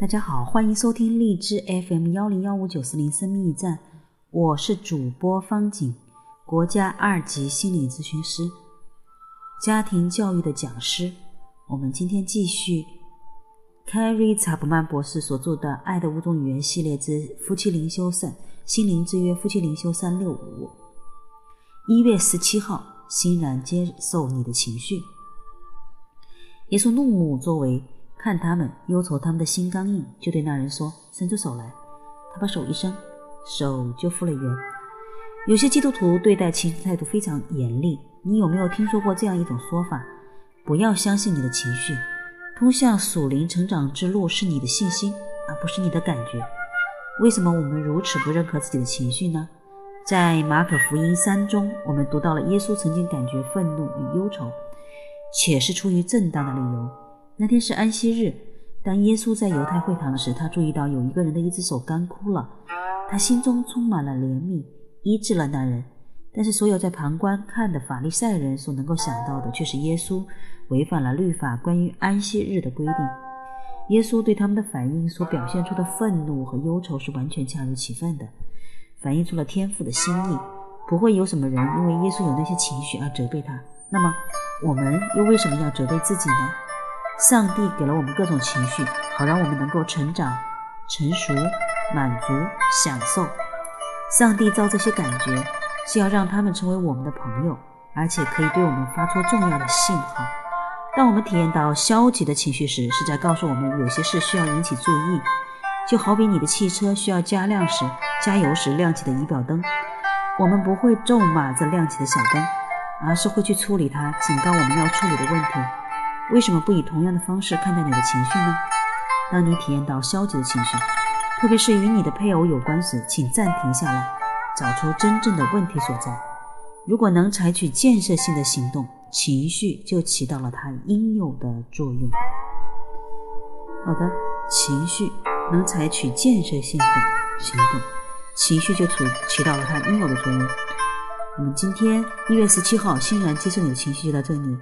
大家好，欢迎收听荔枝 FM 幺零幺五九四零生命驿站，我是主播方景，国家二级心理咨询师，家庭教育的讲师。我们今天继续凯瑞查普曼博士所著的《爱的五种语言》系列之夫妻灵修三心灵之约夫妻灵修三六五。一月十七号，欣然接受你的情绪。耶稣怒目作为。看他们忧愁，他们的心刚硬，就对那人说：“伸出手来。”他把手一伸，手就复了原。有些基督徒对待情绪态度非常严厉。你有没有听说过这样一种说法？不要相信你的情绪，通向属灵成长之路是你的信心，而不是你的感觉。为什么我们如此不认可自己的情绪呢？在马可福音三中，我们读到了耶稣曾经感觉愤怒与忧愁，且是出于正当的理由。那天是安息日，当耶稣在犹太会堂时，他注意到有一个人的一只手干枯了，他心中充满了怜悯，医治了那人。但是，所有在旁观看的法利赛人所能够想到的，却是耶稣违反了律法关于安息日的规定。耶稣对他们的反应所表现出的愤怒和忧愁是完全恰如其分的，反映出了天父的心意。不会有什么人因为耶稣有那些情绪而责备他。那么，我们又为什么要责备自己呢？上帝给了我们各种情绪，好让我们能够成长、成熟、满足、享受。上帝造这些感觉，是要让他们成为我们的朋友，而且可以对我们发出重要的信号。当我们体验到消极的情绪时，是在告诉我们有些事需要引起注意。就好比你的汽车需要加亮时，加油时亮起的仪表灯，我们不会咒骂这亮起的小灯，而是会去处理它，警告我们要处理的问题。为什么不以同样的方式看待你的情绪呢？当你体验到消极的情绪，特别是与你的配偶有关时，请暂停下来，找出真正的问题所在。如果能采取建设性的行动，情绪就起到了它应有的作用。好的，情绪能采取建设性的行动，情绪就起起到了它应有的作用。我们今天一月十七号欣然接受你的情绪就到这里。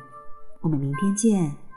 我们明天见。